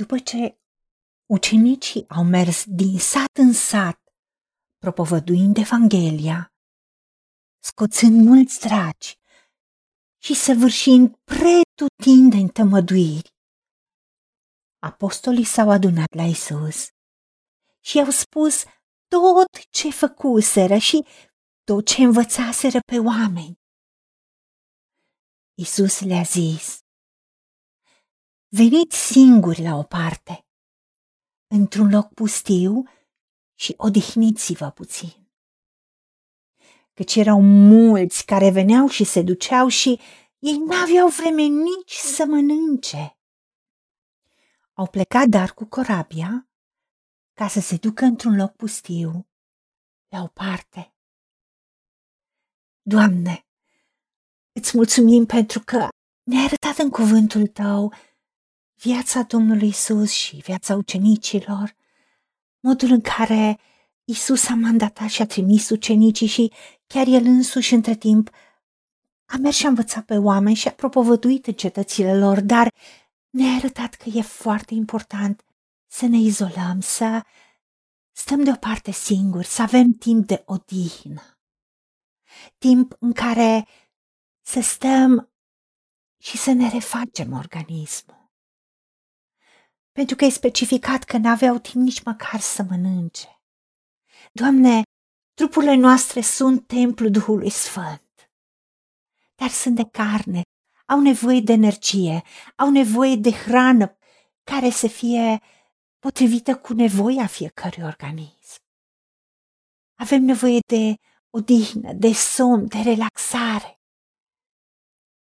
După ce ucenicii au mers din sat în sat, propovăduind Evanghelia, scoțând mulți dragi și săvârșind pretutindeni tămăduiri, apostolii s-au adunat la Isus și au spus tot ce făcuseră și tot ce învățaseră pe oameni. Isus le-a zis, veniți singuri la o parte, într-un loc pustiu și odihniți-vă puțin. Căci erau mulți care veneau și se duceau și ei n-aveau vreme nici să mănânce. Au plecat dar cu corabia ca să se ducă într-un loc pustiu, la o parte. Doamne, îți mulțumim pentru că ne-ai arătat în cuvântul Tău viața Domnului Isus și viața ucenicilor, modul în care Isus a mandatat și a trimis ucenicii și chiar El însuși între timp a mers și a învățat pe oameni și a propovăduit în cetățile lor, dar ne-a arătat că e foarte important să ne izolăm, să stăm deoparte singuri, să avem timp de odihnă. Timp în care să stăm și să ne refacem organismul. Pentru că e specificat că n-aveau timp nici măcar să mănânce. Doamne, trupurile noastre sunt templul Duhului Sfânt, dar sunt de carne, au nevoie de energie, au nevoie de hrană care să fie potrivită cu nevoia fiecărui organism. Avem nevoie de odihnă, de somn, de relaxare.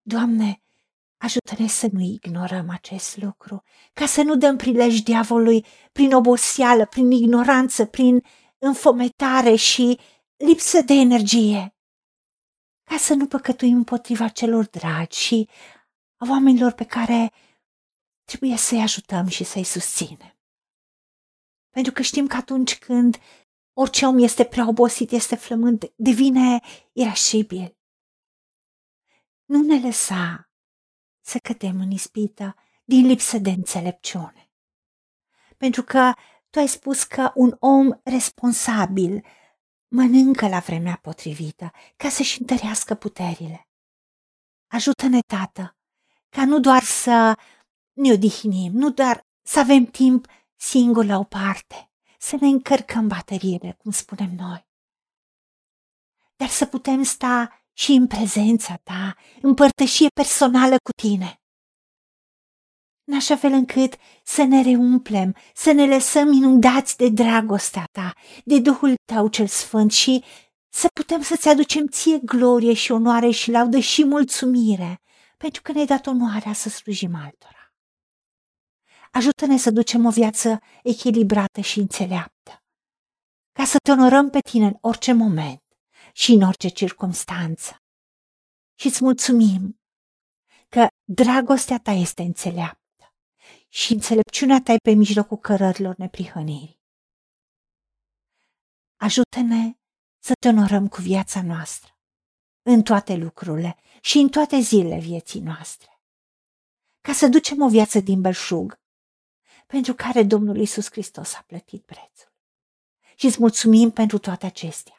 Doamne, ajută-ne să nu ignorăm acest lucru, ca să nu dăm prilej diavolului prin oboseală, prin ignoranță, prin înfometare și lipsă de energie, ca să nu păcătuim împotriva celor dragi și a oamenilor pe care trebuie să-i ajutăm și să-i susținem. Pentru că știm că atunci când orice om este prea obosit, este flământ, devine irascibil. Nu ne lăsa să cădem în ispită din lipsă de înțelepciune. Pentru că tu ai spus că un om responsabil mănâncă la vremea potrivită ca să-și întărească puterile. Ajută-ne, Tată, ca nu doar să ne odihnim, nu doar să avem timp singur la o parte, să ne încărcăm bateriile, cum spunem noi, dar să putem sta și în prezența ta, în părtășie personală cu tine. În așa fel încât să ne reumplem, să ne lăsăm inundați de dragostea ta, de Duhul tău cel sfânt și să putem să-ți aducem ție glorie și onoare și laudă și mulțumire, pentru că ne-ai dat onoarea să slujim altora. Ajută-ne să ducem o viață echilibrată și înțeleaptă, ca să te onorăm pe tine în orice moment și în orice circunstanță. Și îți mulțumim că dragostea ta este înțeleaptă și înțelepciunea ta e pe mijlocul cărărilor neprihănirii. Ajută-ne să te onorăm cu viața noastră, în toate lucrurile și în toate zilele vieții noastre, ca să ducem o viață din belșug, pentru care Domnul Isus Hristos a plătit prețul. Și îți mulțumim pentru toate acestea.